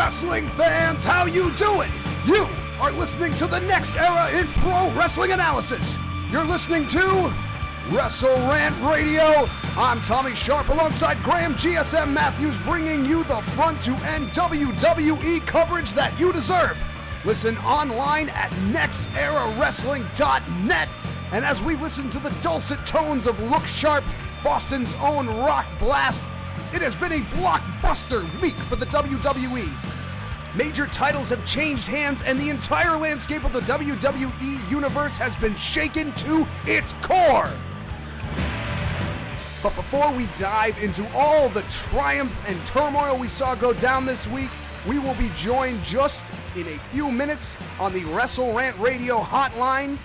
wrestling fans, how you doing? You are listening to the next era in pro wrestling analysis. You're listening to Wrestle Rant Radio. I'm Tommy Sharp alongside Graham GSM Matthews, bringing you the front to end WWE coverage that you deserve. Listen online at nexterawrestling.net. And as we listen to the dulcet tones of Look Sharp, Boston's own Rock Blast, it has been a blockbuster week for the WWE. Major titles have changed hands, and the entire landscape of the WWE Universe has been shaken to its core. But before we dive into all the triumph and turmoil we saw go down this week, we will be joined just in a few minutes on the Wrestle Rant Radio hotline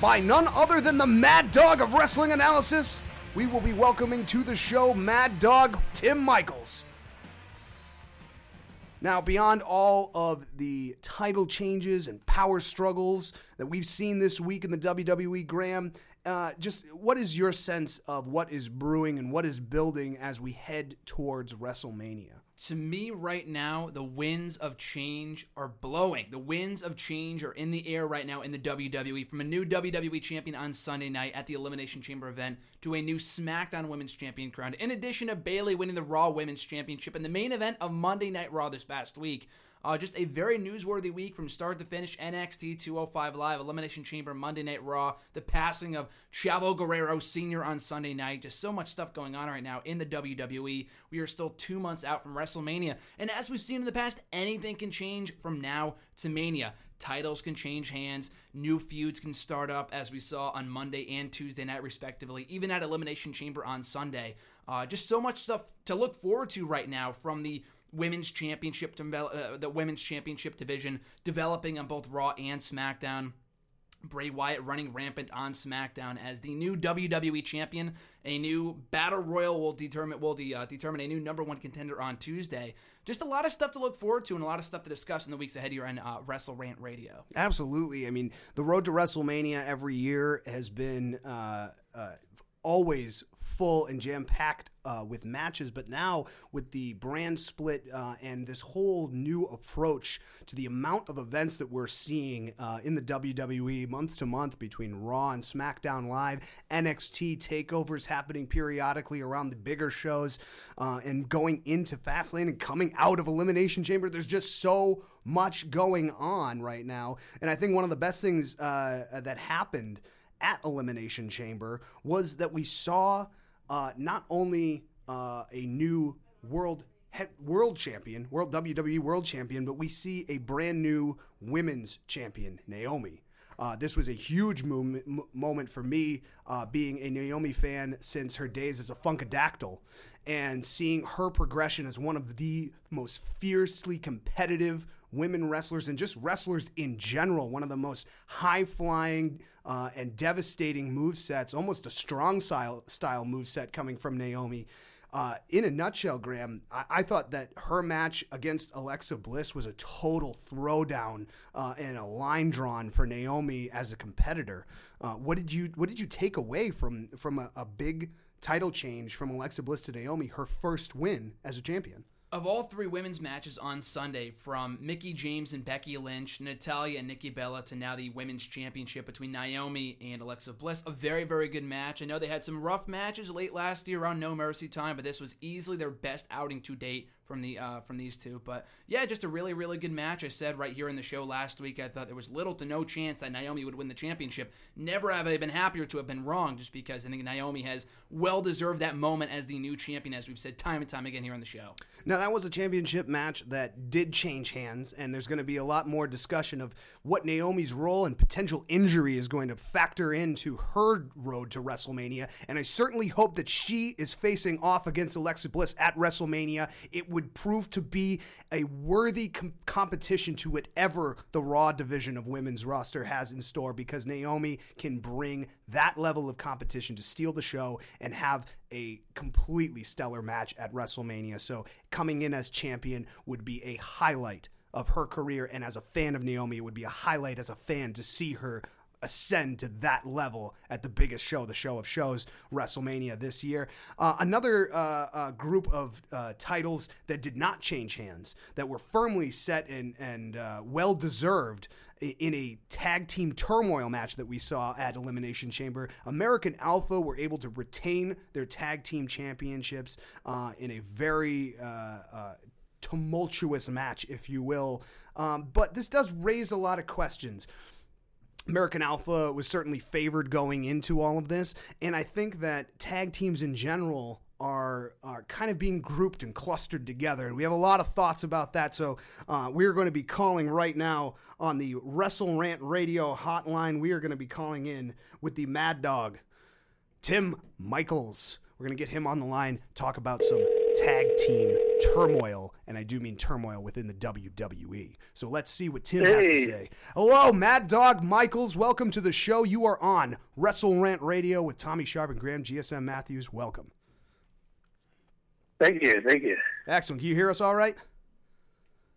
by none other than the Mad Dog of Wrestling Analysis. We will be welcoming to the show Mad Dog Tim Michaels. Now, beyond all of the title changes and power struggles that we've seen this week in the WWE, Graham, uh, just what is your sense of what is brewing and what is building as we head towards WrestleMania? To me right now the winds of change are blowing. The winds of change are in the air right now in the wwe from a new wwe champion on sunday night at the elimination chamber event to a new smackdown women's champion crown in addition to Bayley winning the raw women's championship in the main event of monday night raw this past week uh, just a very newsworthy week from start to finish. NXT 205 Live, Elimination Chamber, Monday Night Raw, the passing of Chavo Guerrero Sr. on Sunday night. Just so much stuff going on right now in the WWE. We are still two months out from WrestleMania. And as we've seen in the past, anything can change from now to Mania. Titles can change hands. New feuds can start up, as we saw on Monday and Tuesday night, respectively, even at Elimination Chamber on Sunday. Uh, just so much stuff to look forward to right now from the women's championship, uh, the women's championship division, developing on both Raw and SmackDown. Bray Wyatt running rampant on SmackDown as the new WWE champion. A new battle royal will determine will de, uh, determine a new number one contender on Tuesday. Just a lot of stuff to look forward to and a lot of stuff to discuss in the weeks ahead here on uh, Wrestle Rant Radio. Absolutely. I mean, the road to WrestleMania every year has been uh, uh always full and jam packed uh, with matches, but now with the brand split uh, and this whole new approach to the amount of events that we're seeing uh, in the WWE month to month between Raw and SmackDown Live, NXT takeovers happening periodically around the bigger shows, uh, and going into Fastlane and coming out of Elimination Chamber. There's just so much going on right now, and I think one of the best things uh, that happened at Elimination Chamber was that we saw uh, not only uh, a new world world champion, world WWE world champion, but we see a brand new women's champion, Naomi. Uh, this was a huge moment, m- moment for me, uh, being a Naomi fan since her days as a Funkadactyl, and seeing her progression as one of the most fiercely competitive women wrestlers and just wrestlers in general. One of the most high flying uh, and devastating move sets, almost a strong style style move set coming from Naomi. Uh, in a nutshell, Graham, I-, I, thought that her match against Alexa Bliss was a total throwdown uh, and a line drawn for Naomi as a competitor. Uh, what did you What did you take away from from a, a big title change from Alexa Bliss to Naomi, her first win as a champion? Of all three women's matches on Sunday, from Mickie James and Becky Lynch, Natalya and Nikki Bella, to now the women's championship between Naomi and Alexa Bliss, a very, very good match. I know they had some rough matches late last year around No Mercy time, but this was easily their best outing to date from the uh, from these two. But yeah, just a really really good match. I said right here in the show last week, I thought there was little to no chance that Naomi would win the championship. Never have I been happier to have been wrong, just because I think Naomi has well deserved that moment as the new champion, as we've said time and time again here on the show. Now that was a championship match that did change hands, and there's going to be a lot more discussion of what Naomi's role and potential injury is going to factor into her road to WrestleMania. And I certainly hope that she is facing off against Alexa Bliss at WrestleMania. It would would prove to be a worthy com- competition to whatever the Raw division of women's roster has in store because Naomi can bring that level of competition to steal the show and have a completely stellar match at WrestleMania. So coming in as champion would be a highlight of her career and as a fan of Naomi it would be a highlight as a fan to see her ascend to that level at the biggest show, the show of shows, WrestleMania this year. Uh, another uh, uh, group of uh, titles that did not change hands, that were firmly set and, and uh, well deserved in a tag team turmoil match that we saw at Elimination Chamber. American Alpha were able to retain their tag team championships uh, in a very tumultuous match, if you will. Um, but this does raise a lot of questions. American Alpha was certainly favored going into all of this, and I think that tag teams in general are are kind of being grouped and clustered together, and we have a lot of thoughts about that. So uh, we're going to be calling right now on the Wrestle Rant Radio hotline. We are going to be calling in with the Mad Dog, Tim Michaels. We're going to get him on the line, talk about some tag team turmoil, and I do mean turmoil within the WWE. So let's see what Tim hey. has to say. Hello, Mad Dog Michaels. Welcome to the show. You are on Wrestle Rant Radio with Tommy Sharp and Graham GSM Matthews. Welcome. Thank you. Thank you. Excellent. Can you hear us all right?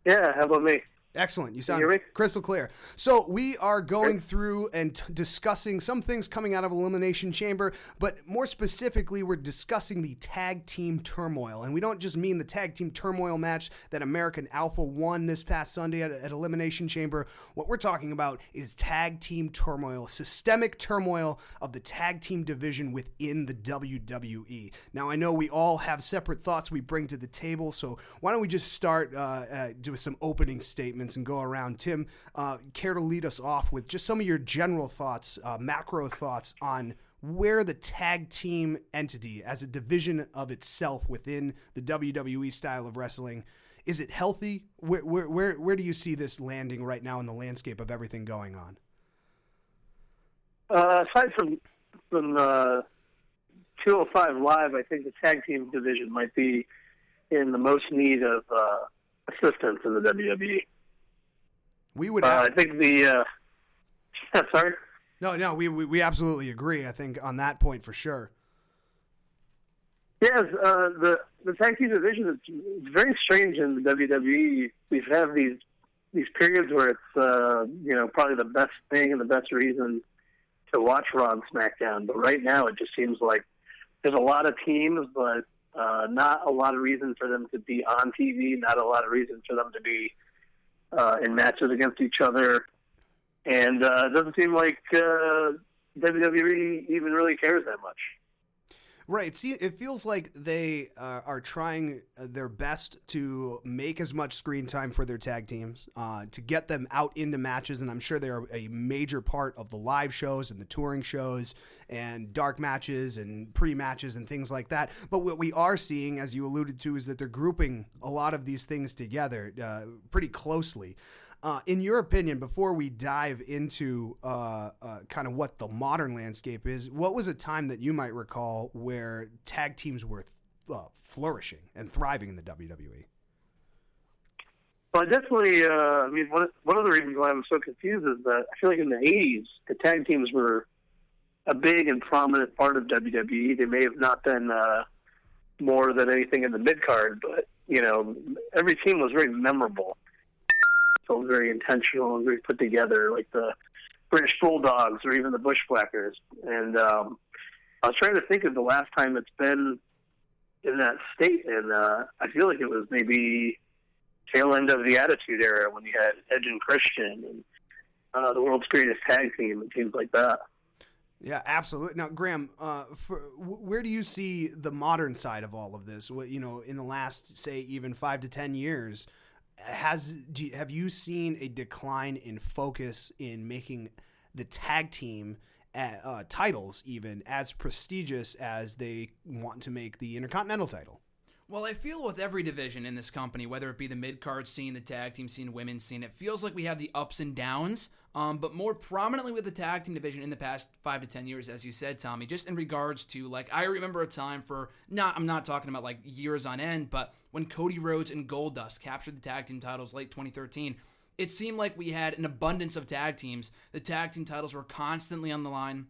Yeah. How about me? Excellent. You sound crystal clear. So we are going through and t- discussing some things coming out of Elimination Chamber, but more specifically, we're discussing the tag team turmoil. And we don't just mean the tag team turmoil match that American Alpha won this past Sunday at, at Elimination Chamber. What we're talking about is tag team turmoil, systemic turmoil of the tag team division within the WWE. Now, I know we all have separate thoughts we bring to the table, so why don't we just start uh, uh, with some opening statements? Segments and go around. Tim, uh, care to lead us off with just some of your general thoughts, uh, macro thoughts on where the tag team entity, as a division of itself within the WWE style of wrestling, is it healthy? Where, where, where, where do you see this landing right now in the landscape of everything going on? Uh, aside from from uh, 205 Live, I think the tag team division might be in the most need of uh, assistance in the WWE. We would. Have, uh, I think the. Uh, sorry. No, no, we, we, we absolutely agree. I think on that point for sure. Yes, uh, the the tag team division is very strange in the WWE. We've had these these periods where it's uh, you know probably the best thing and the best reason to watch Raw and SmackDown. But right now, it just seems like there's a lot of teams, but uh, not a lot of reason for them to be on TV. Not a lot of reason for them to be uh, in matches against each other, and uh, it doesn't seem like uh, WWE even really cares that much. Right. See, it feels like they uh, are trying their best to make as much screen time for their tag teams, uh, to get them out into matches, and I'm sure they are a major part of the live shows and the touring shows and dark matches and pre matches and things like that. But what we are seeing, as you alluded to, is that they're grouping a lot of these things together uh, pretty closely. Uh, in your opinion, before we dive into uh, uh, kind of what the modern landscape is, what was a time that you might recall where tag teams were th- uh, flourishing and thriving in the WWE? Well, definitely. Uh, I mean, one, one of the reasons why I'm so confused is that I feel like in the '80s, the tag teams were a big and prominent part of WWE. They may have not been more than anything in the mid card, but you know, every team was very memorable felt very intentional and very put together, like the British Bulldogs or even the Bushwhackers. And um, I was trying to think of the last time it's been in that state, and uh, I feel like it was maybe tail end of the Attitude Era when you had Edge and Christian and uh, the world's greatest tag team and teams like that. Yeah, absolutely. Now, Graham, uh, for, where do you see the modern side of all of this? What you know, in the last, say, even five to ten years, has you, have you seen a decline in focus in making the tag team uh, uh, titles even as prestigious as they want to make the Intercontinental title? Well, I feel with every division in this company, whether it be the mid card scene, the tag team scene, women's scene, it feels like we have the ups and downs. Um, but more prominently with the tag team division in the past five to ten years, as you said, Tommy, just in regards to like I remember a time for not I'm not talking about like years on end, but when Cody Rhodes and Goldust captured the tag team titles late 2013, it seemed like we had an abundance of tag teams. The tag team titles were constantly on the line.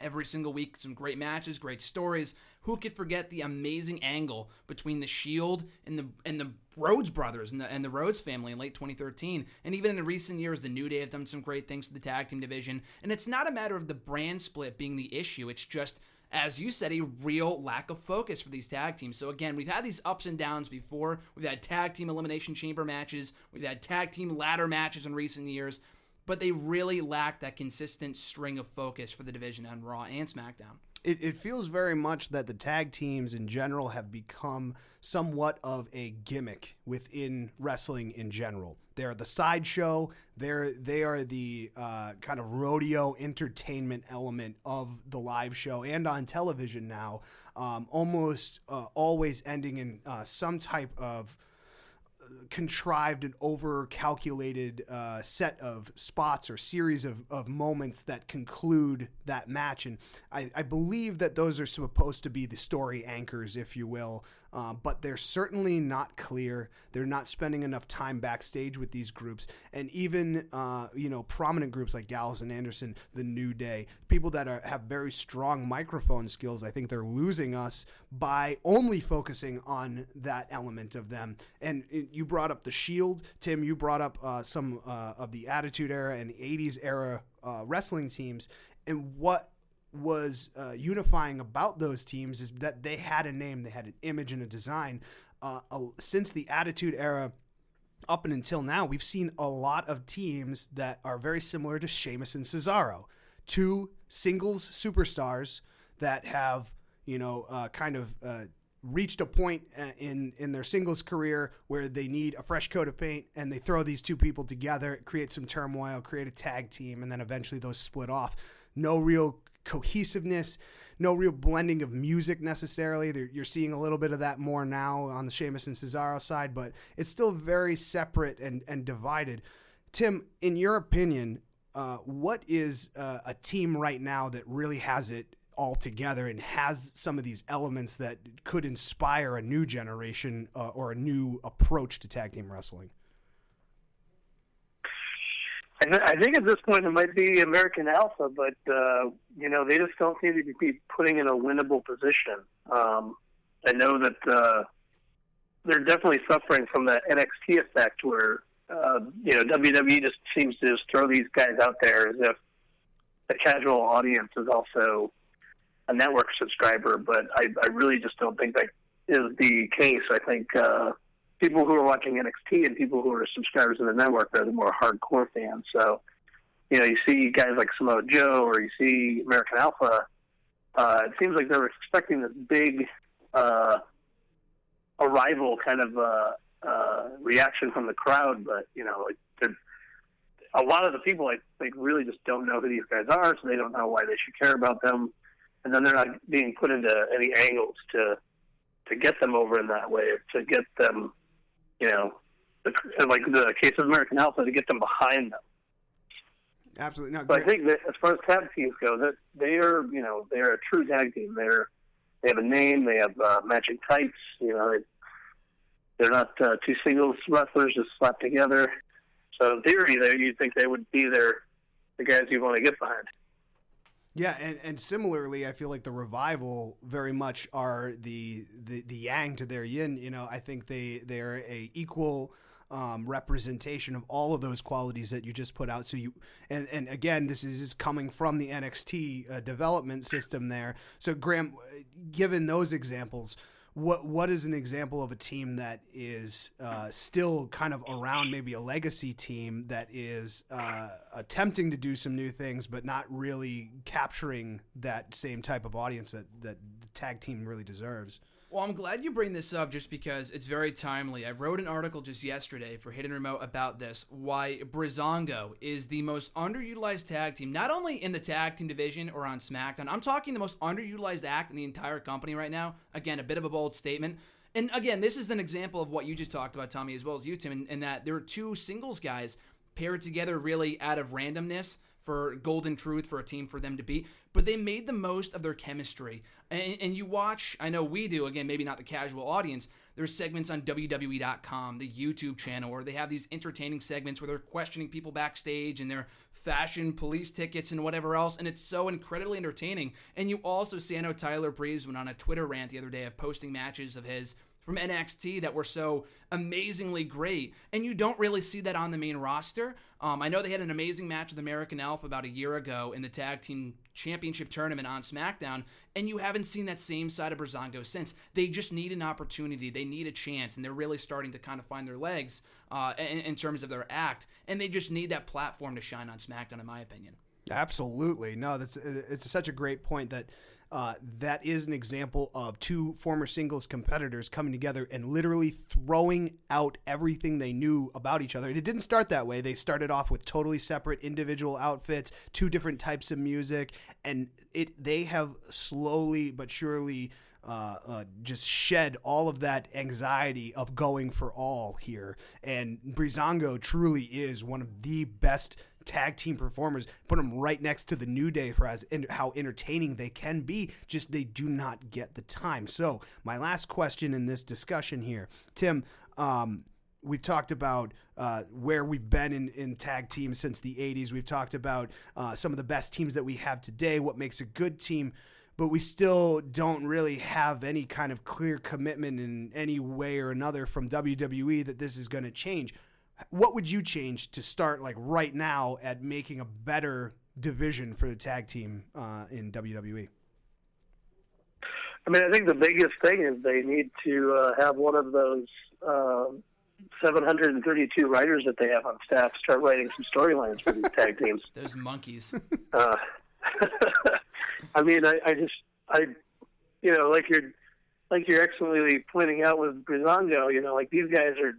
Every single week. Some great matches, great stories. Who could forget the amazing angle between the Shield and the and the Rhodes brothers and the and the Rhodes family in late 2013, and even in the recent years, the New Day have done some great things to the tag team division. And it's not a matter of the brand split being the issue; it's just as you said, a real lack of focus for these tag teams. So again, we've had these ups and downs before. We've had tag team elimination chamber matches. We've had tag team ladder matches in recent years but they really lack that consistent string of focus for the division on Raw and SmackDown. It, it, feels very much that the tag teams in general have become somewhat of a gimmick within wrestling in general. They're the sideshow. They're they are the uh, kind of rodeo entertainment element of the live show and on television now. Um, almost uh, always ending in uh, some type of contrived and over calculated uh, set of spots or series of, of moments that conclude that match. And I, I believe that those are supposed to be the story anchors, if you will, uh, but they're certainly not clear. They're not spending enough time backstage with these groups. And even, uh, you know, prominent groups like Gallows and Anderson, The New Day, people that are, have very strong microphone skills, I think they're losing us by only focusing on that element of them. And it, you brought up the Shield, Tim. You brought up uh, some uh, of the Attitude Era and '80s era uh, wrestling teams, and what was uh, unifying about those teams is that they had a name, they had an image and a design. Uh, since the Attitude Era up and until now, we've seen a lot of teams that are very similar to Sheamus and Cesaro, two singles superstars that have you know uh, kind of uh, reached a point uh, in in their singles career where they need a fresh coat of paint and they throw these two people together create some turmoil create a tag team and then eventually those split off no real cohesiveness no real blending of music necessarily you're seeing a little bit of that more now on the Sheamus and Cesaro side but it's still very separate and and divided Tim in your opinion uh, what is uh, a team right now that really has it all together and has some of these elements that could inspire a new generation uh, or a new approach to tag team wrestling? I, th- I think at this point it might be American Alpha, but uh, you know they just don't seem to be putting in a winnable position. Um, I know that uh, they're definitely suffering from that NXT effect, where uh, you know WWE just seems to just throw these guys out there as if the casual audience is also a network subscriber, but I, I really just don't think that is the case. I think uh, people who are watching NXT and people who are subscribers to the network are the more hardcore fans. So, you know, you see guys like Samoa Joe or you see American Alpha. Uh, it seems like they're expecting this big uh, arrival kind of uh, uh, reaction from the crowd, but you know, a lot of the people I think really just don't know who these guys are, so they don't know why they should care about them and then they're not being put into any angles to to get them over in that way, to get them, you know, the, like the case of American Alpha, to get them behind them. Absolutely. No, but I think that as far as tag teams go, that they are, you know, they're a true tag team. They're they have a name, they have uh, matching tights. You know, they, they're not uh, two singles wrestlers just slapped together. So in theory, there you think they would be their the guys you want to get behind. Yeah, and, and similarly, I feel like the revival very much are the, the the yang to their yin. You know, I think they they're a equal um, representation of all of those qualities that you just put out. So you and and again, this is, is coming from the NXT uh, development system there. So Graham, given those examples, what what is an example of a team that is uh, still kind of around maybe a legacy team that is uh, attempting to do some new things but not really capturing that same type of audience that that the tag team really deserves well, I'm glad you bring this up just because it's very timely. I wrote an article just yesterday for Hidden Remote about this why Breezango is the most underutilized tag team, not only in the tag team division or on SmackDown. I'm talking the most underutilized act in the entire company right now. Again, a bit of a bold statement. And again, this is an example of what you just talked about, Tommy, as well as you, Tim, in, in that there are two singles guys paired together really out of randomness for Golden Truth for a team for them to beat, but they made the most of their chemistry. And, and you watch, I know we do, again, maybe not the casual audience. There's segments on WWE.com, the YouTube channel, where they have these entertaining segments where they're questioning people backstage and they're fashion, police tickets, and whatever else. And it's so incredibly entertaining. And you also see, I know Tyler Breeze went on a Twitter rant the other day of posting matches of his from NXT that were so amazingly great. And you don't really see that on the main roster. Um, I know they had an amazing match with American Alpha about a year ago in the tag team championship tournament on SmackDown, and you haven't seen that same side of Breezango since. They just need an opportunity, they need a chance, and they're really starting to kind of find their legs uh, in, in terms of their act, and they just need that platform to shine on SmackDown, in my opinion. Absolutely, no. That's it's such a great point that uh, that is an example of two former singles competitors coming together and literally throwing out everything they knew about each other. And it didn't start that way. They started off with totally separate individual outfits, two different types of music, and it they have slowly but surely. Uh, uh, just shed all of that anxiety of going for all here. And Breezango truly is one of the best tag team performers, put them right next to the New Day for as how entertaining they can be. Just they do not get the time. So my last question in this discussion here, Tim. Um, we've talked about uh, where we've been in, in tag teams since the 80s. We've talked about uh, some of the best teams that we have today, what makes a good team, but we still don't really have any kind of clear commitment in any way or another from WWE that this is going to change what would you change to start like right now at making a better division for the tag team uh, in WWE? I mean, I think the biggest thing is they need to uh, have one of those uh, 732 writers that they have on staff start writing some storylines for these tag teams. Those monkeys. I mean, I, I just, I, you know, like you're, like you're excellently pointing out with Breezango, you know, like these guys are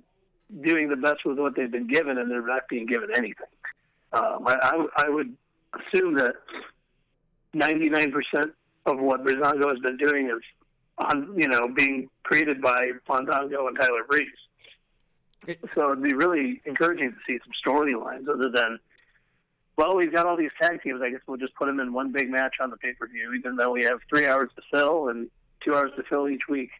doing the best with what they've been given, and they're not being given anything. Um, I, I, I would assume that 99% of what Breezango has been doing is, on you know, being created by Fandango and Tyler Breeze. It, so it'd be really encouraging to see some storylines other than, well, we've got all these tag teams. I guess we'll just put them in one big match on the pay per view, even though we have three hours to fill and two hours to fill each week.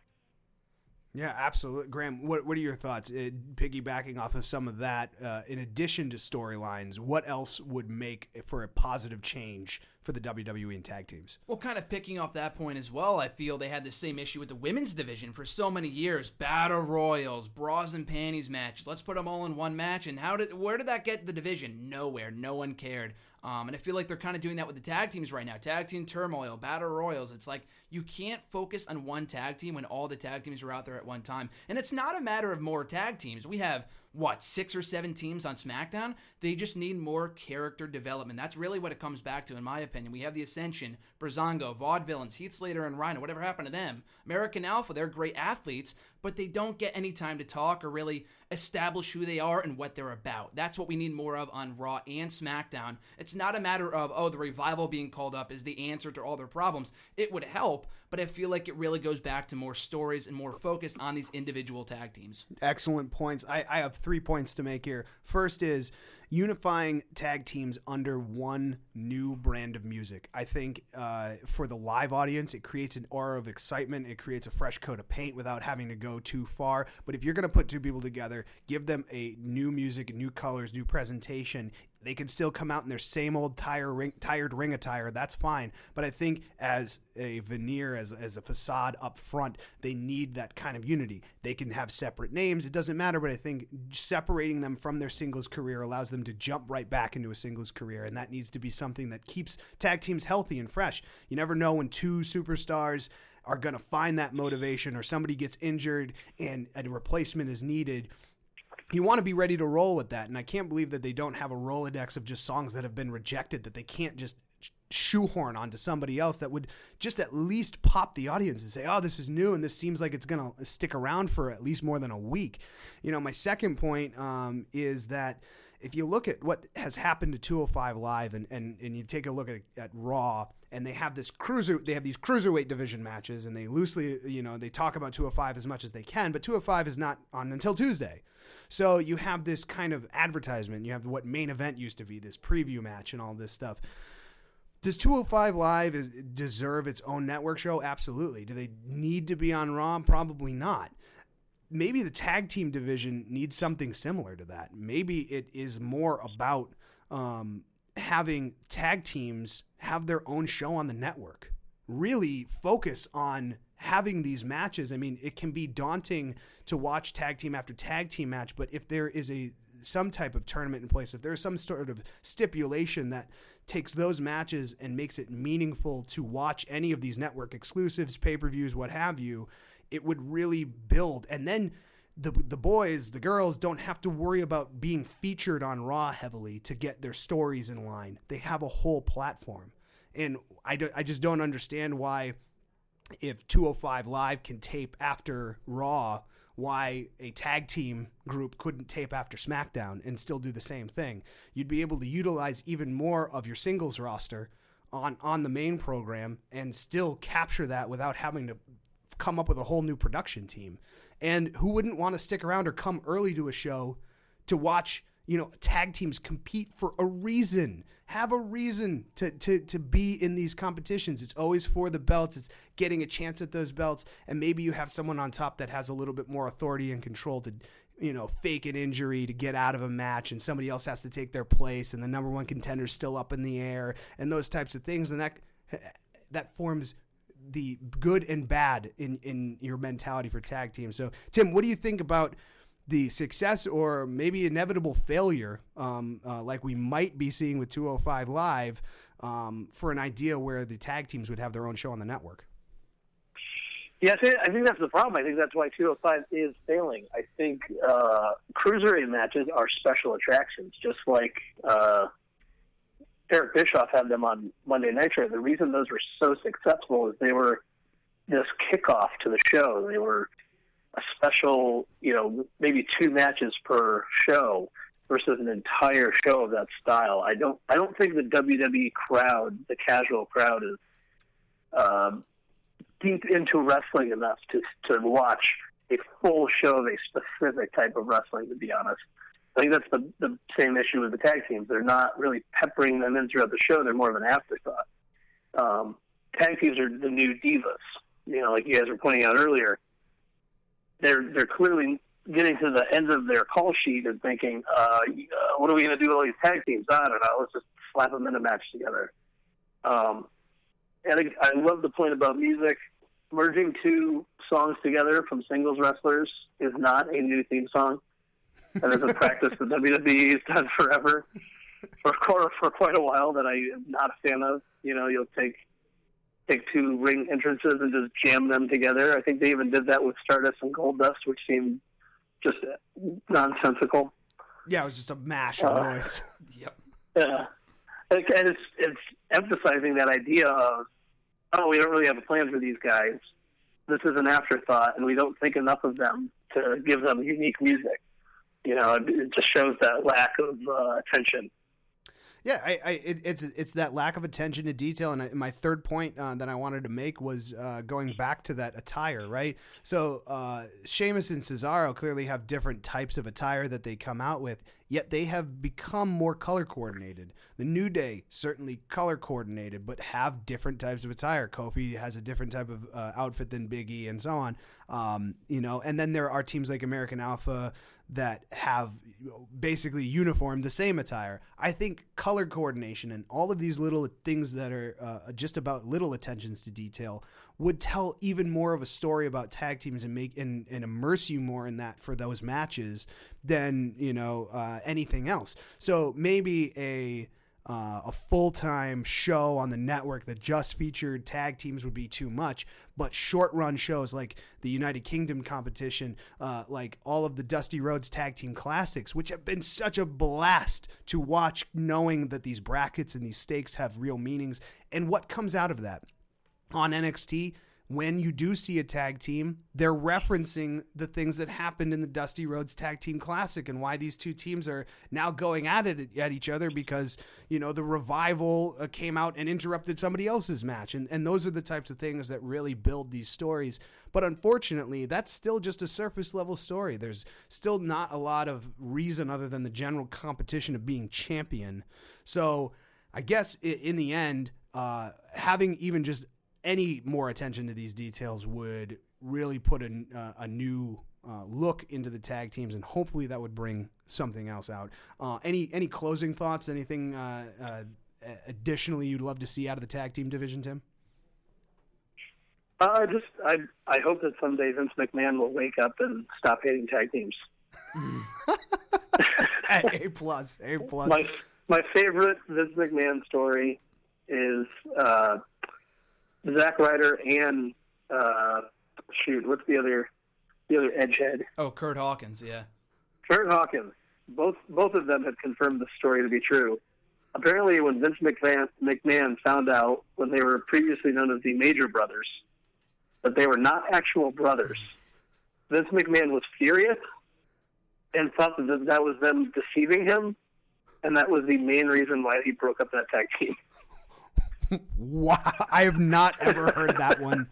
Yeah, absolutely. Graham, what, what are your thoughts? Uh, piggybacking off of some of that, uh, in addition to storylines, what else would make for a positive change for the WWE and tag teams? Well, kind of picking off that point as well, I feel they had the same issue with the women's division for so many years. Battle royals, bras and panties match. Let's put them all in one match. And how did where did that get the division? Nowhere. No one cared. Um, and I feel like they're kind of doing that with the tag teams right now. Tag team turmoil, battle royals. It's like you can't focus on one tag team when all the tag teams are out there at one time. And it's not a matter of more tag teams. We have what six or seven teams on SmackDown. They just need more character development. That's really what it comes back to, in my opinion. We have the Ascension, Breezango, Vaudevillains, Heath Slater, and Rhino. Whatever happened to them? American Alpha. They're great athletes, but they don't get any time to talk or really establish who they are and what they're about. That's what we need more of on Raw and SmackDown. It's not a matter of, oh, the revival being called up is the answer to all their problems. It would help, but I feel like it really goes back to more stories and more focus on these individual tag teams. Excellent points. I, I have three points to make here. First is unifying tag teams under one new brand of music. I think uh, for the live audience, it creates an aura of excitement. It creates a fresh coat of paint without having to go too far. But if you're going to put two people together, give them a new music, new colors, new presentation. They can still come out in their same old tire ring, tired ring attire. That's fine. But I think as a veneer, as, as a facade up front, they need that kind of unity. They can have separate names. It doesn't matter. But I think separating them from their singles career allows them to jump right back into a singles career. And that needs to be something that keeps tag teams healthy and fresh. You never know when two superstars are going to find that motivation or somebody gets injured and a replacement is needed you want to be ready to roll with that. And I can't believe that they don't have a Rolodex of just songs that have been rejected that they can't just shoehorn onto somebody else that would just at least pop the audience and say, oh, this is new and this seems like it's going to stick around for at least more than a week. You know, my second point um, is that if you look at what has happened to 205 Live and, and, and you take a look at, at Raw, and they have this cruiser, they have these cruiserweight division matches, and they loosely, you know, they talk about 205 as much as they can, but 205 is not on until Tuesday. So you have this kind of advertisement. You have what main event used to be, this preview match, and all this stuff. Does 205 Live deserve its own network show? Absolutely. Do they need to be on Raw? Probably not maybe the tag team division needs something similar to that. Maybe it is more about um, having tag teams have their own show on the network. Really focus on having these matches. I mean, it can be daunting to watch tag team after tag team match, but if there is a some type of tournament in place, if there's some sort of stipulation that takes those matches and makes it meaningful to watch any of these network exclusives, pay-per-views, what have you, it would really build. And then the the boys, the girls don't have to worry about being featured on Raw heavily to get their stories in line. They have a whole platform. And I, do, I just don't understand why if 205 Live can tape after Raw, why a tag team group couldn't tape after SmackDown and still do the same thing. You'd be able to utilize even more of your singles roster on on the main program and still capture that without having to come up with a whole new production team. And who wouldn't want to stick around or come early to a show to watch, you know, tag teams compete for a reason? Have a reason to, to, to be in these competitions. It's always for the belts, it's getting a chance at those belts. And maybe you have someone on top that has a little bit more authority and control to, you know, fake an injury to get out of a match and somebody else has to take their place and the number one contender's still up in the air and those types of things. And that that forms the good and bad in in your mentality for tag teams. So, Tim, what do you think about the success or maybe inevitable failure, um, uh, like we might be seeing with 205 Live, um, for an idea where the tag teams would have their own show on the network? Yes, I think, I think that's the problem. I think that's why 205 is failing. I think uh, cruiserweight matches are special attractions, just like uh, Eric Bischoff had them on Monday Night Nitro. The reason those were so successful is they were this kickoff to the show. They were a special, you know, maybe two matches per show versus an entire show of that style. I don't, I don't think the WWE crowd, the casual crowd, is um, deep into wrestling enough to to watch a full show of a specific type of wrestling. To be honest, I think that's the, the same issue with the tag teams. They're not really peppering them in throughout the show. They're more of an afterthought. Um, tag teams are the new divas. You know, like you guys were pointing out earlier. They're they're clearly getting to the end of their call sheet and thinking, uh, uh, what are we going to do with all these tag teams? I don't know. Let's just slap them in a match together. Um, and I, I love the point about music. Merging two songs together from singles wrestlers is not a new theme song and there's a practice that WWE has done forever, for for quite a while that I am not a fan of. You know, you'll take take two ring entrances and just jam them together. I think they even did that with Stardust and Goldust, which seemed just nonsensical. Yeah, it was just a mash of uh, noise. yep. Yeah, and it's it's emphasizing that idea of oh, we don't really have a plan for these guys. This is an afterthought, and we don't think enough of them to give them unique music you know, it, just shows that lack of uh, attention. Yeah, I, I it, it's it's that lack of attention to detail, and I, my third point uh, that I wanted to make was uh, going back to that attire, right? So uh, Sheamus and Cesaro clearly have different types of attire that they come out with, yet they have become more color coordinated. The New Day certainly color coordinated, but have different types of attire. Kofi has a different type of uh, outfit than Big E, and so on. Um, you know, and then there are teams like American Alpha that have basically uniform the same attire. I think color coordination and all of these little things that are uh, just about little attentions to detail would tell even more of a story about tag teams and make and, and immerse you more in that for those matches than you know uh, anything else. So maybe a uh, a full time show on the network that just featured tag teams would be too much. But short run shows like the United Kingdom competition, uh, like all of the Dusty Rhodes Tag Team Classics, which have been such a blast to watch, knowing that these brackets and these stakes have real meanings. And what comes out of that on NXT, when you do see a tag team, they're referencing the things that happened in the Dusty Rhodes Tag Team Classic and why these two teams are now going at it at each other because you know the revival uh, came out and interrupted somebody else's match, and and those are the types of things that really build these stories. But unfortunately, that's still just a surface level story. There's still not a lot of reason other than the general competition of being champion. So I guess in the end, uh, having even just any more attention to these details would really put a, uh, a new uh, look into the tag teams, and hopefully that would bring something else out. Uh, any any closing thoughts? Anything uh, uh, additionally you'd love to see out of the tag team division, Tim? I just I I hope that someday Vince McMahon will wake up and stop hating tag teams. a plus, a plus. My my favorite Vince McMahon story is uh, Zack Ryder and uh, shoot, what's the other the other edgehead? Oh, Kurt Hawkins, yeah. Kurt Hawkins. Both both of them had confirmed the story to be true. Apparently, when Vince McMahon, McMahon found out when they were previously known as the Major Brothers that they were not actual brothers, Vince McMahon was furious and thought that that was them deceiving him, and that was the main reason why he broke up that tag team. wow, I have not ever heard that one.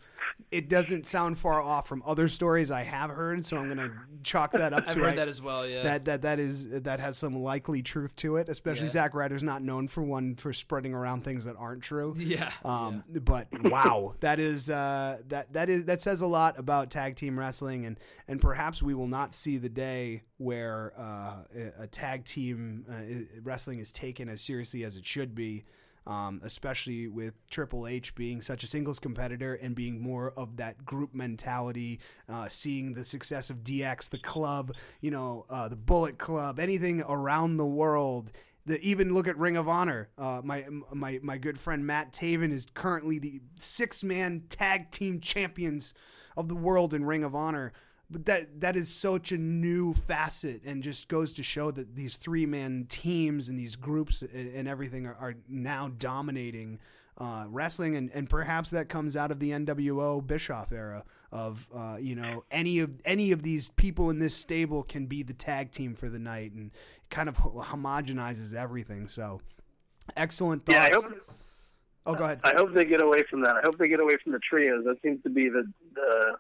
It doesn't sound far off from other stories I have heard, so I'm going to chalk that up to I've heard that as well. Yeah, that that that is that has some likely truth to it. Especially Yeah. Zack Ryder's not known for one for spreading around things that aren't true. yeah. Um, but wow, that is uh, that that is that says a lot about tag team wrestling, and and perhaps we will not see the day where uh, a- a tag team uh, wrestling is taken as seriously as it should be. Um, especially with Triple H being such a singles competitor and being more of that group mentality, uh, seeing the success of DX, the club, you know, uh, the Bullet Club, anything around the world the, even look at Ring of Honor. Uh, my my my good friend Matt Taven is currently the six man tag team champions of the world in Ring of Honor. But that that is such a new facet, and just goes to show that these three man teams and these groups and, and everything are, are now dominating uh, wrestling, and, and perhaps that comes out of the NWO Bischoff era of uh, you know any of any of these people in this stable can be the tag team for the night, and kind of homogenizes everything. So excellent thoughts. Yeah, I hope oh, go ahead. I hope they get away from that. I hope they get away from the trios. That seems to be the the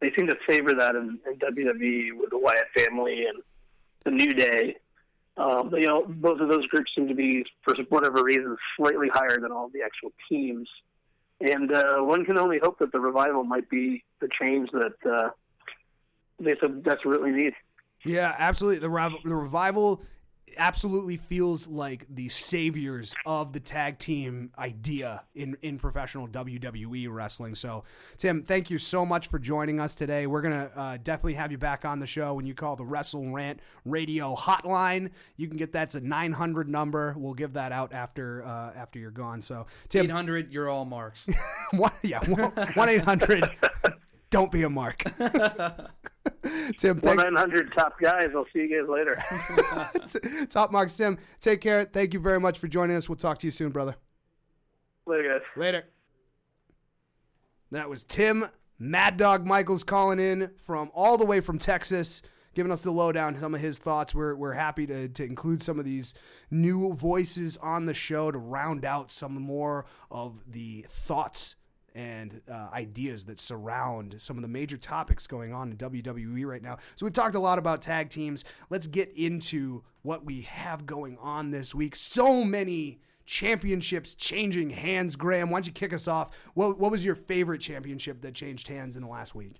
they seem to favor that in, in WWE with the Wyatt family and the New Day. Um, but, you know, both of those groups seem to be, for whatever reason, slightly higher than all the actual teams. And uh, one can only hope that the revival might be the change that uh, they so desperately need. Yeah, absolutely. The rev- the revival absolutely feels like the saviors of the tag team idea in in professional WWE wrestling. So, Tim, thank you so much for joining us today. We're gonna uh, definitely have you back on the show when you call the Wrestle Rant Radio Hotline. You can get that's a nine hundred number. We'll give that out after uh, after you're gone. So, Tim, 800, you're all marks. one, yeah, one eight hundred. Don't be a mark. Tim, One thanks. nine hundred top guys. I'll see you guys later. Top marks, Tim. Take care. Thank you very much for joining us. We'll talk to you soon, brother. later, guys. Later. That was Tim Mad Dog Michaels calling in from all the way from Texas, giving us the lowdown, some of his thoughts. We're, we're happy to, to include some of these new voices on the show to round out some more of the thoughts and uh, ideas that surround some of the major topics going on in WWE right now. So we've talked a lot about tag teams. Let's get into what we have going on this week. So many championships changing hands. Graham, why don't you kick us off? What, what was your favorite championship that changed hands in the last week?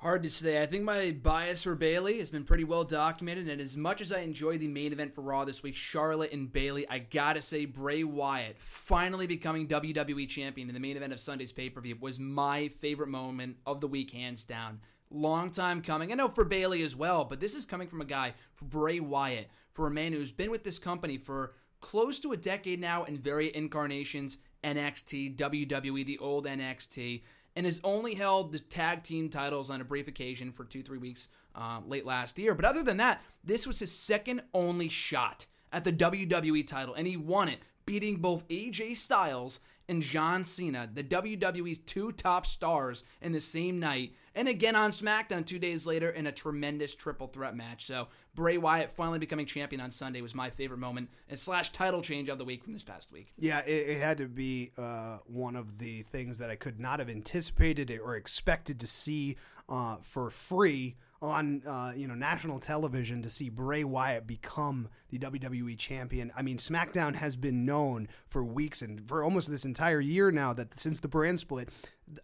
Hard to say. I think my bias for Bayley has been pretty well documented, and as much as I enjoyed the main event for Raw this week, Charlotte and Bayley, I gotta say Bray Wyatt finally becoming WWE champion in the main event of Sunday's pay per view was my favorite moment of the week, hands down. Long time coming. I know for Bayley as well, but this is coming from a guy, for Bray Wyatt, for a man who's been with this company for close to a decade now in various incarnations NXT, WWE, the old NXT and has only held the tag team titles on a brief occasion for two, three weeks uh, late last year. But other than that, this was his second only shot at the WWE title, and he won it, beating both AJ Styles and John Cena, the WWE's two top stars, in the same night, and again on SmackDown two days later in a tremendous triple threat match. So Bray Wyatt finally becoming champion on Sunday was my favorite moment and slash title change of the week from this past week. Yeah, it, it had to be uh, one of the things that I could not have anticipated or expected to see uh, for free on uh, you know national television to see Bray Wyatt become the WWE champion. I mean, SmackDown has been known for weeks and for almost this entire year now that since the brand split,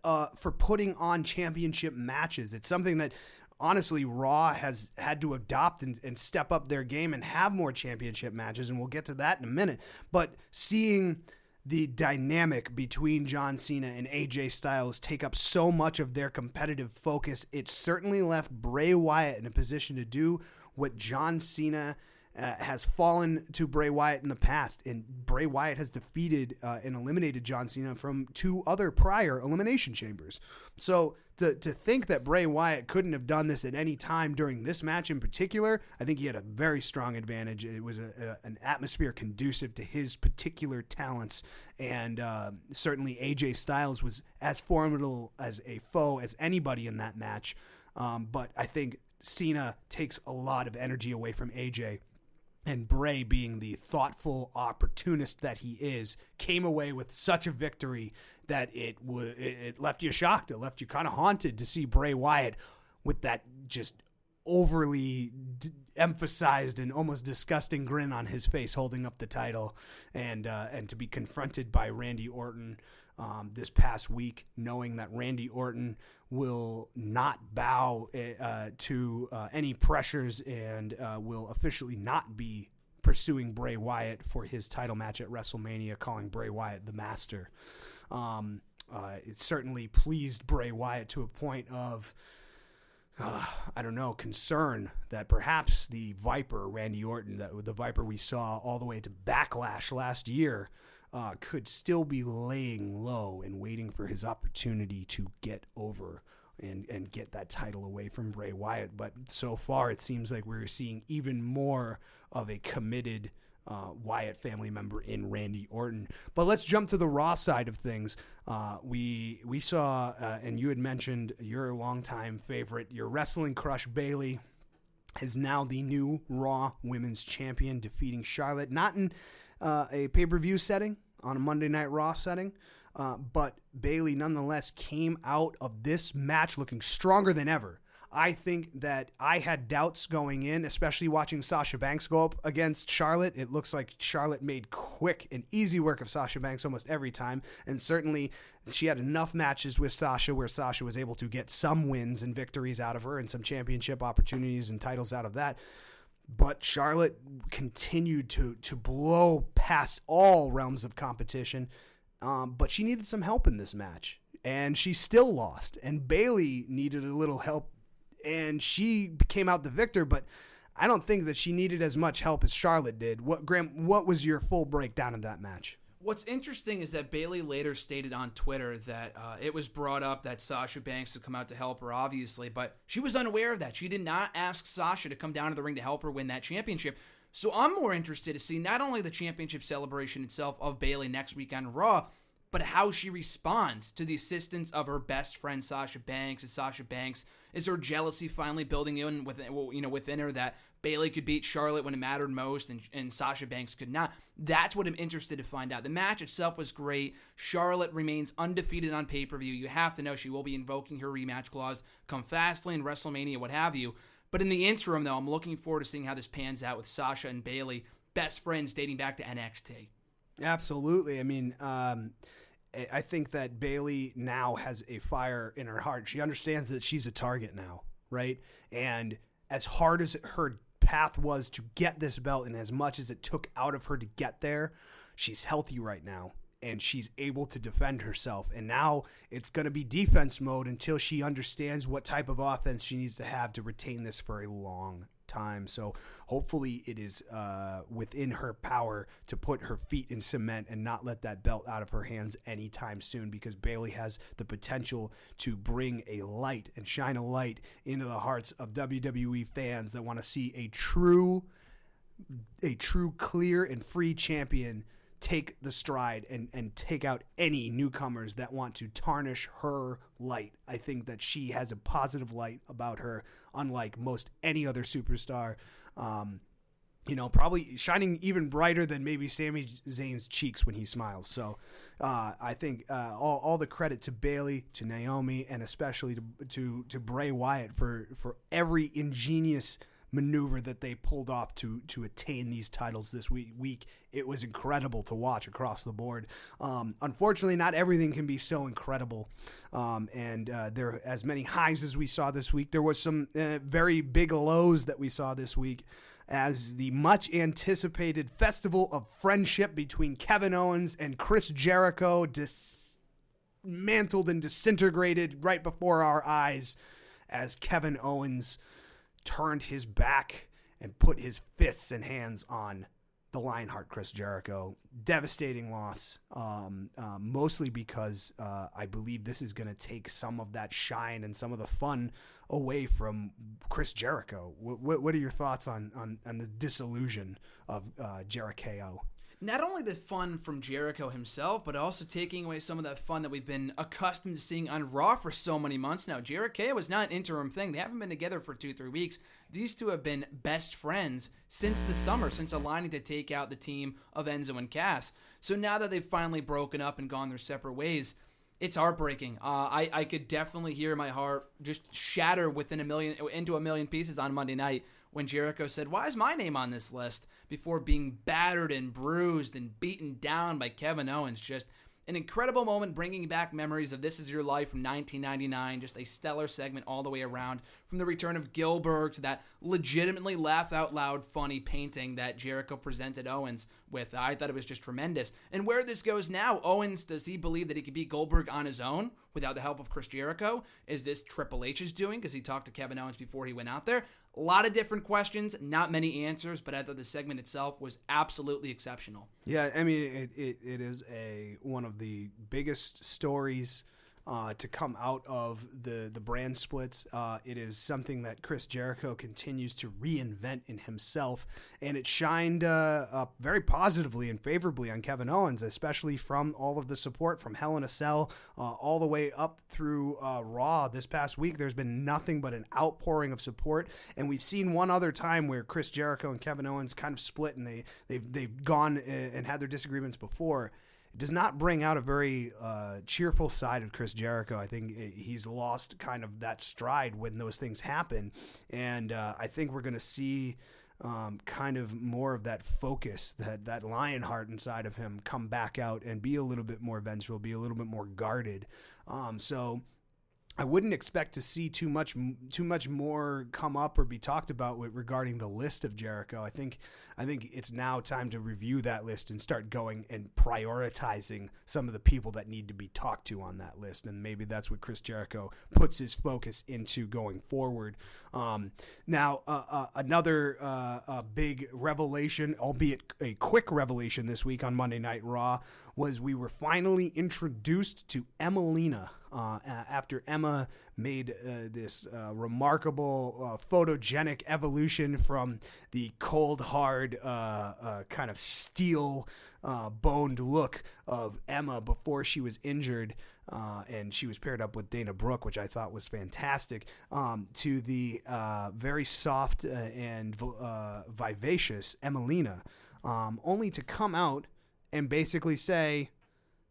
uh, for putting on championship matches. It's something that honestly Raw has had to adopt and, and, step up their game and have more championship matches, and we'll get to that in a minute. But seeing the dynamic between John Cena and AJ Styles take up so much of their competitive focus, it certainly left Bray Wyatt in a position to do what John Cena uh, has fallen to Bray Wyatt in the past, and Bray Wyatt has defeated uh, and eliminated John Cena from two other prior elimination chambers. So to to think that Bray Wyatt couldn't have done this at any time during this match in particular, I think he had a very strong advantage. It was a, a, an atmosphere conducive to his particular talents, and uh, certainly AJ Styles was as formidable as a foe as anybody in that match. Um, but I think Cena takes a lot of energy away from AJ and Bray, being the thoughtful opportunist that he is, came away with such a victory that it w- it left you shocked. It left you kind of haunted to see Bray Wyatt with that just overly d- emphasized and almost disgusting grin on his face, holding up the title, and uh, and to be confronted by Randy Orton um, this past week, knowing that Randy Orton will not bow eh, uh, to uh, any pressures and uh, will officially not be pursuing Bray Wyatt for his title match at WrestleMania, calling Bray Wyatt the master. Um, uh, it certainly pleased Bray Wyatt to a point of. Uh, I don't know, concern that perhaps the Viper, Randy Orton, that the Viper we saw all the way to Backlash last year, uh, could still be laying low and waiting for his opportunity to get over and and get that title away from Bray Wyatt. But so far, it seems like we're seeing even more of a committed. Uh, Wyatt family member in Randy Orton. But let's jump to the Raw side of things. Uh, we we saw, uh, and you had mentioned your longtime favorite, your wrestling crush Bayley, is now the new Raw Women's Champion, defeating Charlotte. Not in uh, a pay per view setting, on a Monday Night Raw setting. Uh, but Bayley nonetheless came out of this match looking stronger than ever. I think that I had doubts going in, especially watching Sasha Banks go up against Charlotte. It looks like Charlotte made quick and easy work of Sasha Banks almost every time. And certainly she had enough matches with Sasha where Sasha was able to get some wins and victories out of her and some championship opportunities and titles out of that but Charlotte continued to to blow past all realms of competition. Um, but she needed some help in this match, and she still lost. And Bayley needed a little help, and she came out the victor. But I don't think that she needed as much help as Charlotte did. What Graham? What was your full breakdown of that match? What's interesting is that Bayley later stated on Twitter that uh, it was brought up that Sasha Banks would come out to help her, obviously, but she was unaware of that. She did not ask Sasha to come down to the ring to help her win that championship. So I'm more interested to see not only the championship celebration itself of Bayley next week on Raw, but how she responds to the assistance of her best friend Sasha Banks. Is Sasha Banks is her jealousy finally building in within you know within her that Bayley could beat Charlotte when it mattered most and, and Sasha Banks could not. That's what I'm interested to find out. The match itself was great. Charlotte remains undefeated on pay per view. You have to know she will be invoking her rematch clause come Fastlane, WrestleMania, what have you. But in the interim, though, I'm looking forward to seeing how this pans out with Sasha and Bayley, best friends dating back to NXT. Absolutely. I mean, um, I think that Bayley now has a fire in her heart. She understands that she's a target now, right? And as hard as her path was to get this belt and as much as it took out of her to get there, she's healthy right now and she's able to defend herself. And now it's going to be defense mode until she understands what type of offense she needs to have to retain this for a long time. So hopefully it is uh, within her power to put her feet in cement and not let that belt out of her hands anytime soon because Bayley has the potential to bring a light and shine a light into the hearts of WWE fans that want to see a true a true clear and free champion take the stride and, and take out any newcomers that want to tarnish her light. I think that she has a positive light about her, unlike most any other superstar. Um, you know, probably shining even brighter than maybe Sami Zayn's cheeks when he smiles. So uh, I think uh, all, all the credit to Bayley, to Naomi, and especially to, to, to Bray Wyatt for, for every ingenious maneuver that they pulled off to to attain these titles this week. Week it was incredible to watch across the board. Um, unfortunately, not everything can be so incredible, um, and uh, there as many highs as we saw this week. There was some uh, very big lows that we saw this week. As the much anticipated festival of friendship between Kevin Owens and Chris Jericho dismantled and disintegrated right before our eyes as Kevin Owens turned his back and put his fists and hands on the Lionheart Chris Jericho. Devastating loss, um, uh, mostly because uh, I believe this is going to take some of that shine and some of the fun away from Chris Jericho. What, what are your thoughts on, on, on the disillusion of uh, Jericho? Not only the fun from Jericho himself, but also taking away some of that fun that we've been accustomed to seeing on Raw for so many months now. Jericho was not an interim thing. They haven't been together for two, three weeks. These two have been best friends since the summer, since aligning to take out the team of Enzo and Cass. So now that they've finally broken up and gone their separate ways, it's heartbreaking. Uh, I I could definitely hear my heart just shatter within a million into a million pieces on Monday night when Jericho said, Why is my name on this list? Before being battered and bruised and beaten down by Kevin Owens. Just an incredible moment bringing back memories of This Is Your Life from 1999. Just a stellar segment all the way around. From the return of Gillberg to that legitimately laugh out loud funny painting that Jericho presented Owens with. I thought it was just tremendous. And where this goes now, Owens, does he believe that he could beat Goldberg on his own without the help of Chris Jericho? Is this Triple H's doing because he talked to Kevin Owens before he went out there? A lot of different questions, not many answers, but I thought the segment itself was absolutely exceptional. Yeah, I mean, it, it, it is a one of the biggest stories uh, to come out of the the brand splits. Uh, it is something that Chris Jericho continues to reinvent in himself, and it shined uh, up very positively and favorably on Kevin Owens, especially from all of the support from Hell in a Cell uh, all the way up through uh, Raw this past week. There's been nothing but an outpouring of support, and we've seen one other time where Chris Jericho and Kevin Owens kind of split, and they they've they've gone uh, and had their disagreements before does not bring out a very uh, cheerful side of Chris Jericho. I think he's lost kind of that stride when those things happen, and uh, I think we're going to see. Um, kind of more of that focus, that that lion heart inside of him, come back out and be a little bit more vengeful, be a little bit more guarded. Um, so I wouldn't expect to see too much too much more come up or be talked about with, regarding the list of Jericho. I think I think it's now time to review that list and start going and prioritizing some of the people that need to be talked to on that list, and maybe that's what Chris Jericho puts his focus into going forward. Um, now, uh, uh, another uh, big revelation, albeit a quick revelation this week on Monday Night Raw, was we were finally introduced to Emmalina uh, after Emma made uh, this uh, remarkable uh, photogenic evolution from the cold, hard, uh, uh, kind of steel boned look of Emma before she was injured. and she was paired up with Dana Brooke, which I thought was fantastic, um, to the very soft and vivacious Emmalina, um, only to come out and basically say,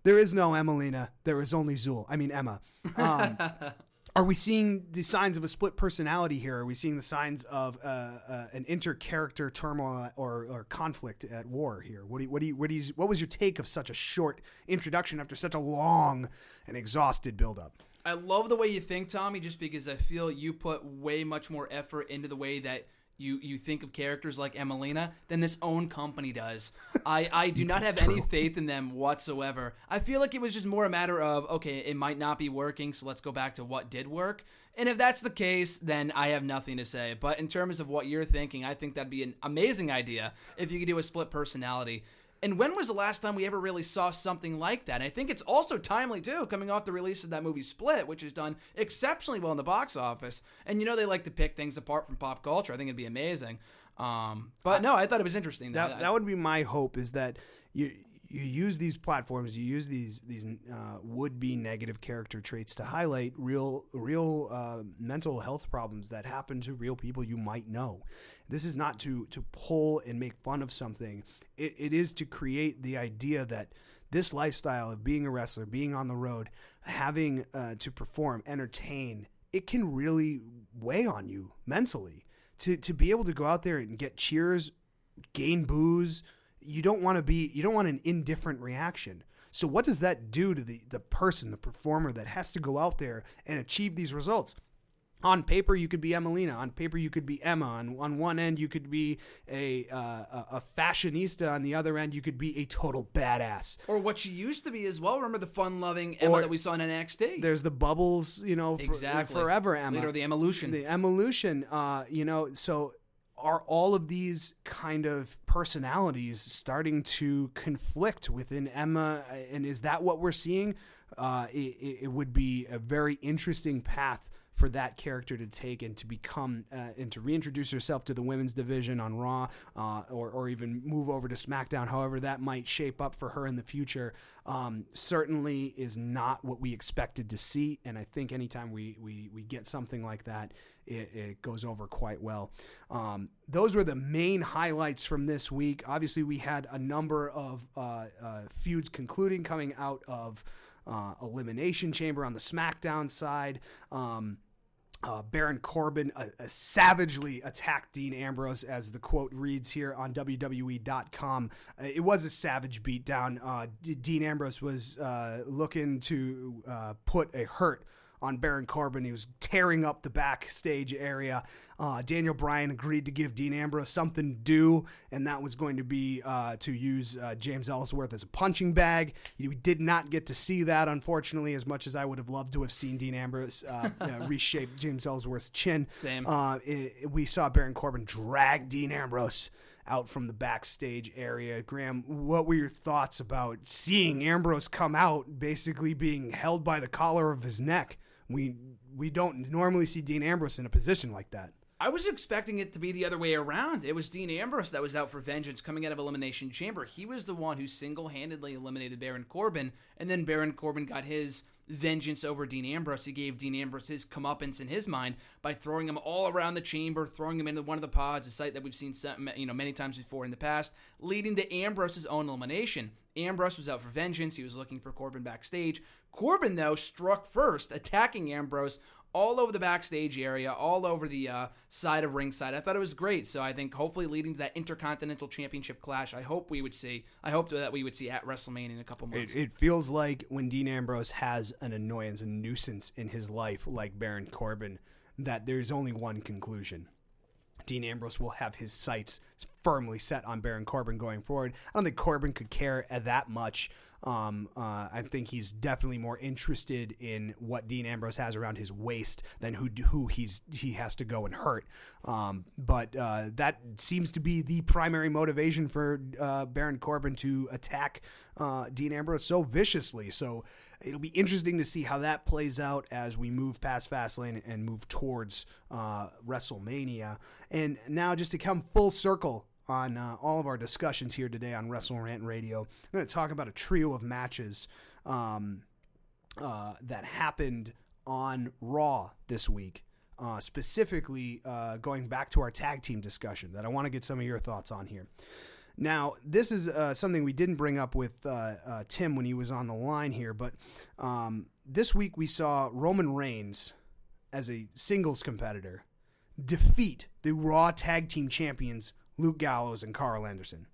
there is no Emmalina. There is only Zul. I mean Emma. Um, are we seeing the signs of a split personality here? Are we seeing the signs of uh, uh, an inter-character turmoil or, or, conflict at war here? What do you, what do you, what do you, what was your take of such a short introduction after such a long and exhausted buildup? I love the way you think, Tommy, just because I feel you put way much more effort into the way that you you think of characters like Emmalina than this own company does. I, I do not have any faith in them whatsoever. I feel like it was just more a matter of okay, it might not be working, so let's go back to what did work. And if that's the case, then I have nothing to say. But in terms of what you're thinking, I think that'd be an amazing idea if you could do a split personality. And when was the last time we ever really saw something like that? And I think it's also timely too, coming off the release of that movie Split, which has done exceptionally well in the box office. And you know they like to pick things apart from pop culture. I think it'd be amazing. Um, but no, I thought it was interesting. That, that, that would be my hope is that you you use these platforms, you use these these uh, would be negative character traits to highlight real real uh, mental health problems that happen to real people you might know. This is not to to pull and make fun of something. It, it is to create the idea that this lifestyle of being a wrestler, being on the road, having uh, to perform, entertain, it can really weigh on you mentally. To to be able to go out there and get cheers, gain boos you don't want to be you don't want an indifferent reaction so what does that do to the the person the performer that has to go out there and achieve these results on paper you could be Emmalina. On paper you could be Emma. On, on one end you could be a uh, a fashionista. On the other end you could be a total badass. Or what she used to be as well. Remember the fun-loving Emma or that we saw in NXT. There's the bubbles, you know, for, exactly. forever Emma. Later the evolution. The evolution. Uh, you know, so are all of these kind of personalities starting to conflict within Emma? And is that what we're seeing? Uh, it, it, would be a very interesting path for that character to take and to become uh, and to reintroduce herself to the women's division on Raw uh, or, or even move over to SmackDown, however that might shape up for her in the future, um, certainly is not what we expected to see. And I think anytime we, we, we get something like that, it, it goes over quite well. Um, those were the main highlights from this week. Obviously, we had a number of uh, uh feuds concluding coming out of uh, Elimination Chamber on the SmackDown side. Um, uh, Baron Corbin uh, uh, savagely attacked Dean Ambrose, as the quote reads here on WWE.com. Uh, it was a savage beatdown. Uh, D- Dean Ambrose was uh, looking to put a hurt on Baron Corbin. He was tearing up the backstage area. Uh, Daniel Bryan agreed to give Dean Ambrose something to do, and that was going to be uh, to use uh, James Ellsworth as a punching bag. We did not get to see that, unfortunately, as much as I would have loved to have seen Dean Ambrose uh, reshape James Ellsworth's chin. Same. Uh, it, we saw Baron Corbin drag Dean Ambrose out from the backstage area. Graham, what were your thoughts about seeing Ambrose come out basically being held by the collar of his neck? We we don't normally see Dean Ambrose in a position like that. I was expecting it to be the other way around. It was Dean Ambrose that was out for vengeance coming out of Elimination Chamber. He was the one who single handedly eliminated Baron Corbin, and then Baron Corbin got his vengeance over Dean Ambrose. He gave Dean Ambrose his comeuppance in his mind by throwing him all around the chamber, throwing him into one of the pods, a sight that we've seen you know many times before in the past, leading to Ambrose's own elimination. Ambrose was out for vengeance. He was looking for Corbin backstage. Corbin, though, struck first, attacking Ambrose all over the backstage area, all over the uh, side of ringside. I thought it was great. So I think hopefully leading to that Intercontinental Championship clash, I hope we would see. I hope that we would see at WrestleMania in a couple months. It, it feels like when Dean Ambrose has an annoyance, a nuisance in his life, like Baron Corbin, that there's only one conclusion. Dean Ambrose will have his sights firmly set on Baron Corbin going forward. I don't think Corbin could care that much um, uh, I think he's definitely more interested in what Dean Ambrose has around his waist than who who he's he has to go and hurt. Um, but uh, that seems to be the primary motivation for uh, Baron Corbin to attack uh, Dean Ambrose so viciously. So it'll be interesting to see how that plays out as we move past Fastlane and move towards uh, WrestleMania. And now, just to come full circle on uh, all of our discussions here today on Wrestle Rant Radio. I'm going to talk about a trio of matches um, uh, that happened on Raw this week. Uh, specifically, uh, going back to our tag team discussion, that I want to get some of your thoughts on here. Now, this is uh, something we didn't bring up with uh, Tim when he was on the line here, but um, this week we saw Roman Reigns as a singles competitor defeat the Raw Tag Team Champions Luke Gallows, and Karl Anderson.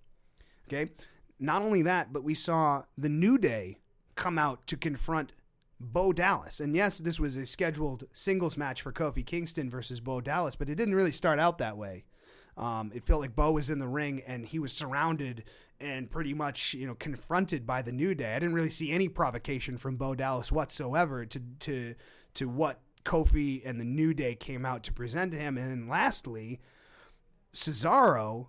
Okay? Not only that, but we saw the New Day come out to confront Bo Dallas. And yes, this was a scheduled singles match for Kofi Kingston versus Bo Dallas, but it didn't really start out that way. Um, it felt like Bo was in the ring and he was surrounded and pretty much, you know, confronted by the New Day. I didn't really see any provocation from Bo Dallas whatsoever to to to what Kofi and the New Day came out to present to him. And then lastly, Cesaro,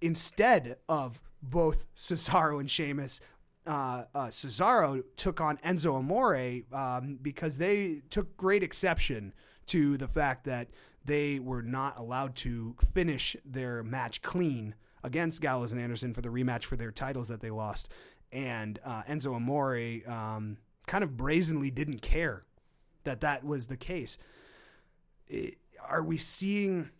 instead of both Cesaro and Sheamus, uh, uh, Cesaro took on Enzo Amore um, because they took great exception to the fact that they were not allowed to finish their match clean against Gallows and Anderson for the rematch for their titles that they lost. and uh, Enzo Amore um, kind of brazenly didn't care that that was the case. It, are we seeing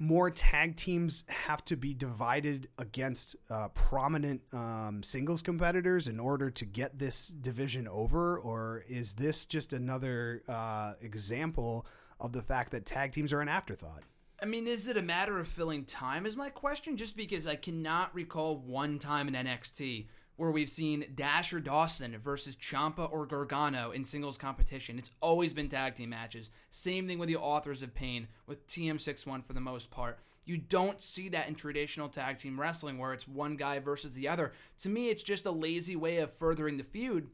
more tag teams have to be divided against uh, prominent um, singles competitors in order to get this division over, or is this just another uh, example of the fact that tag teams are an afterthought? I mean, is it a matter of filling time? Is my question just because I cannot recall one time in NXT where we've seen Dasher Dawson versus Ciampa or Gargano in singles competition. It's always been tag team matches. Same thing with the Authors of Pain with TM61 for the most part. You don't see that in traditional tag team wrestling where it's one guy versus the other. To me, it's just a lazy way of furthering the feud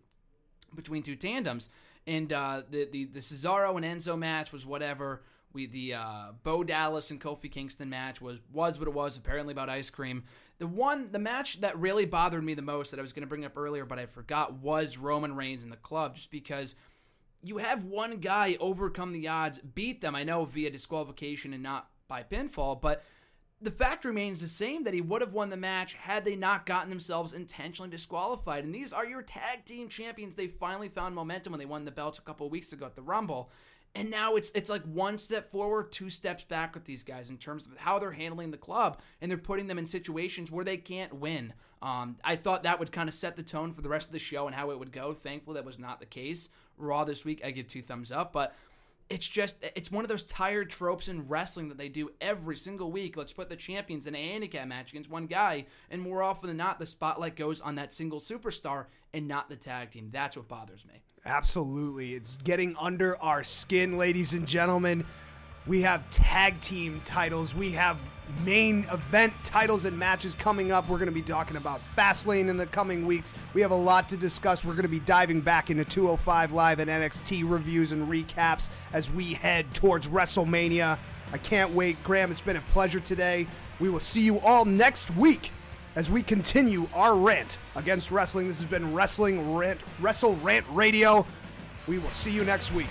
between two tandems. And uh, the, the the Cesaro and Enzo match was whatever. We the uh, Bo Dallas and Kofi Kingston match was was what it was. Apparently about ice cream. The one, the match that really bothered me the most that I was going to bring up earlier, but I forgot, was Roman Reigns in the club, just because you have one guy overcome the odds, beat them. I know via disqualification and not by pinfall, but the fact remains the same that he would have won the match had they not gotten themselves intentionally disqualified. And these are your tag team champions. They finally found momentum when they won the belts a couple weeks ago at the Rumble. And now it's it's like one step forward, two steps back with these guys in terms of how they're handling the club, and they're putting them in situations where they can't win. Um, I thought that would kind of set the tone for the rest of the show and how it would go. Thankfully, that was not the case. Raw this week, I give two thumbs up, but it's just it's one of those tired tropes in wrestling that they do every single week. Let's put the champions in a handicap match against one guy, and more often than not, the spotlight goes on that single superstar and not the tag team. That's what bothers me. Absolutely. It's getting under our skin, ladies and gentlemen. We have tag team titles. We have main event titles and matches coming up. We're going to be talking about Fastlane in the coming weeks. We have a lot to discuss. We're going to be diving back into 205 Live and NXT reviews and recaps as we head towards WrestleMania. I can't wait. Graham, it's been a pleasure today. We will see you all next week as we continue our rant against wrestling. This has been Wrestling Rant, Wrestle Rant Radio. We will see you next week.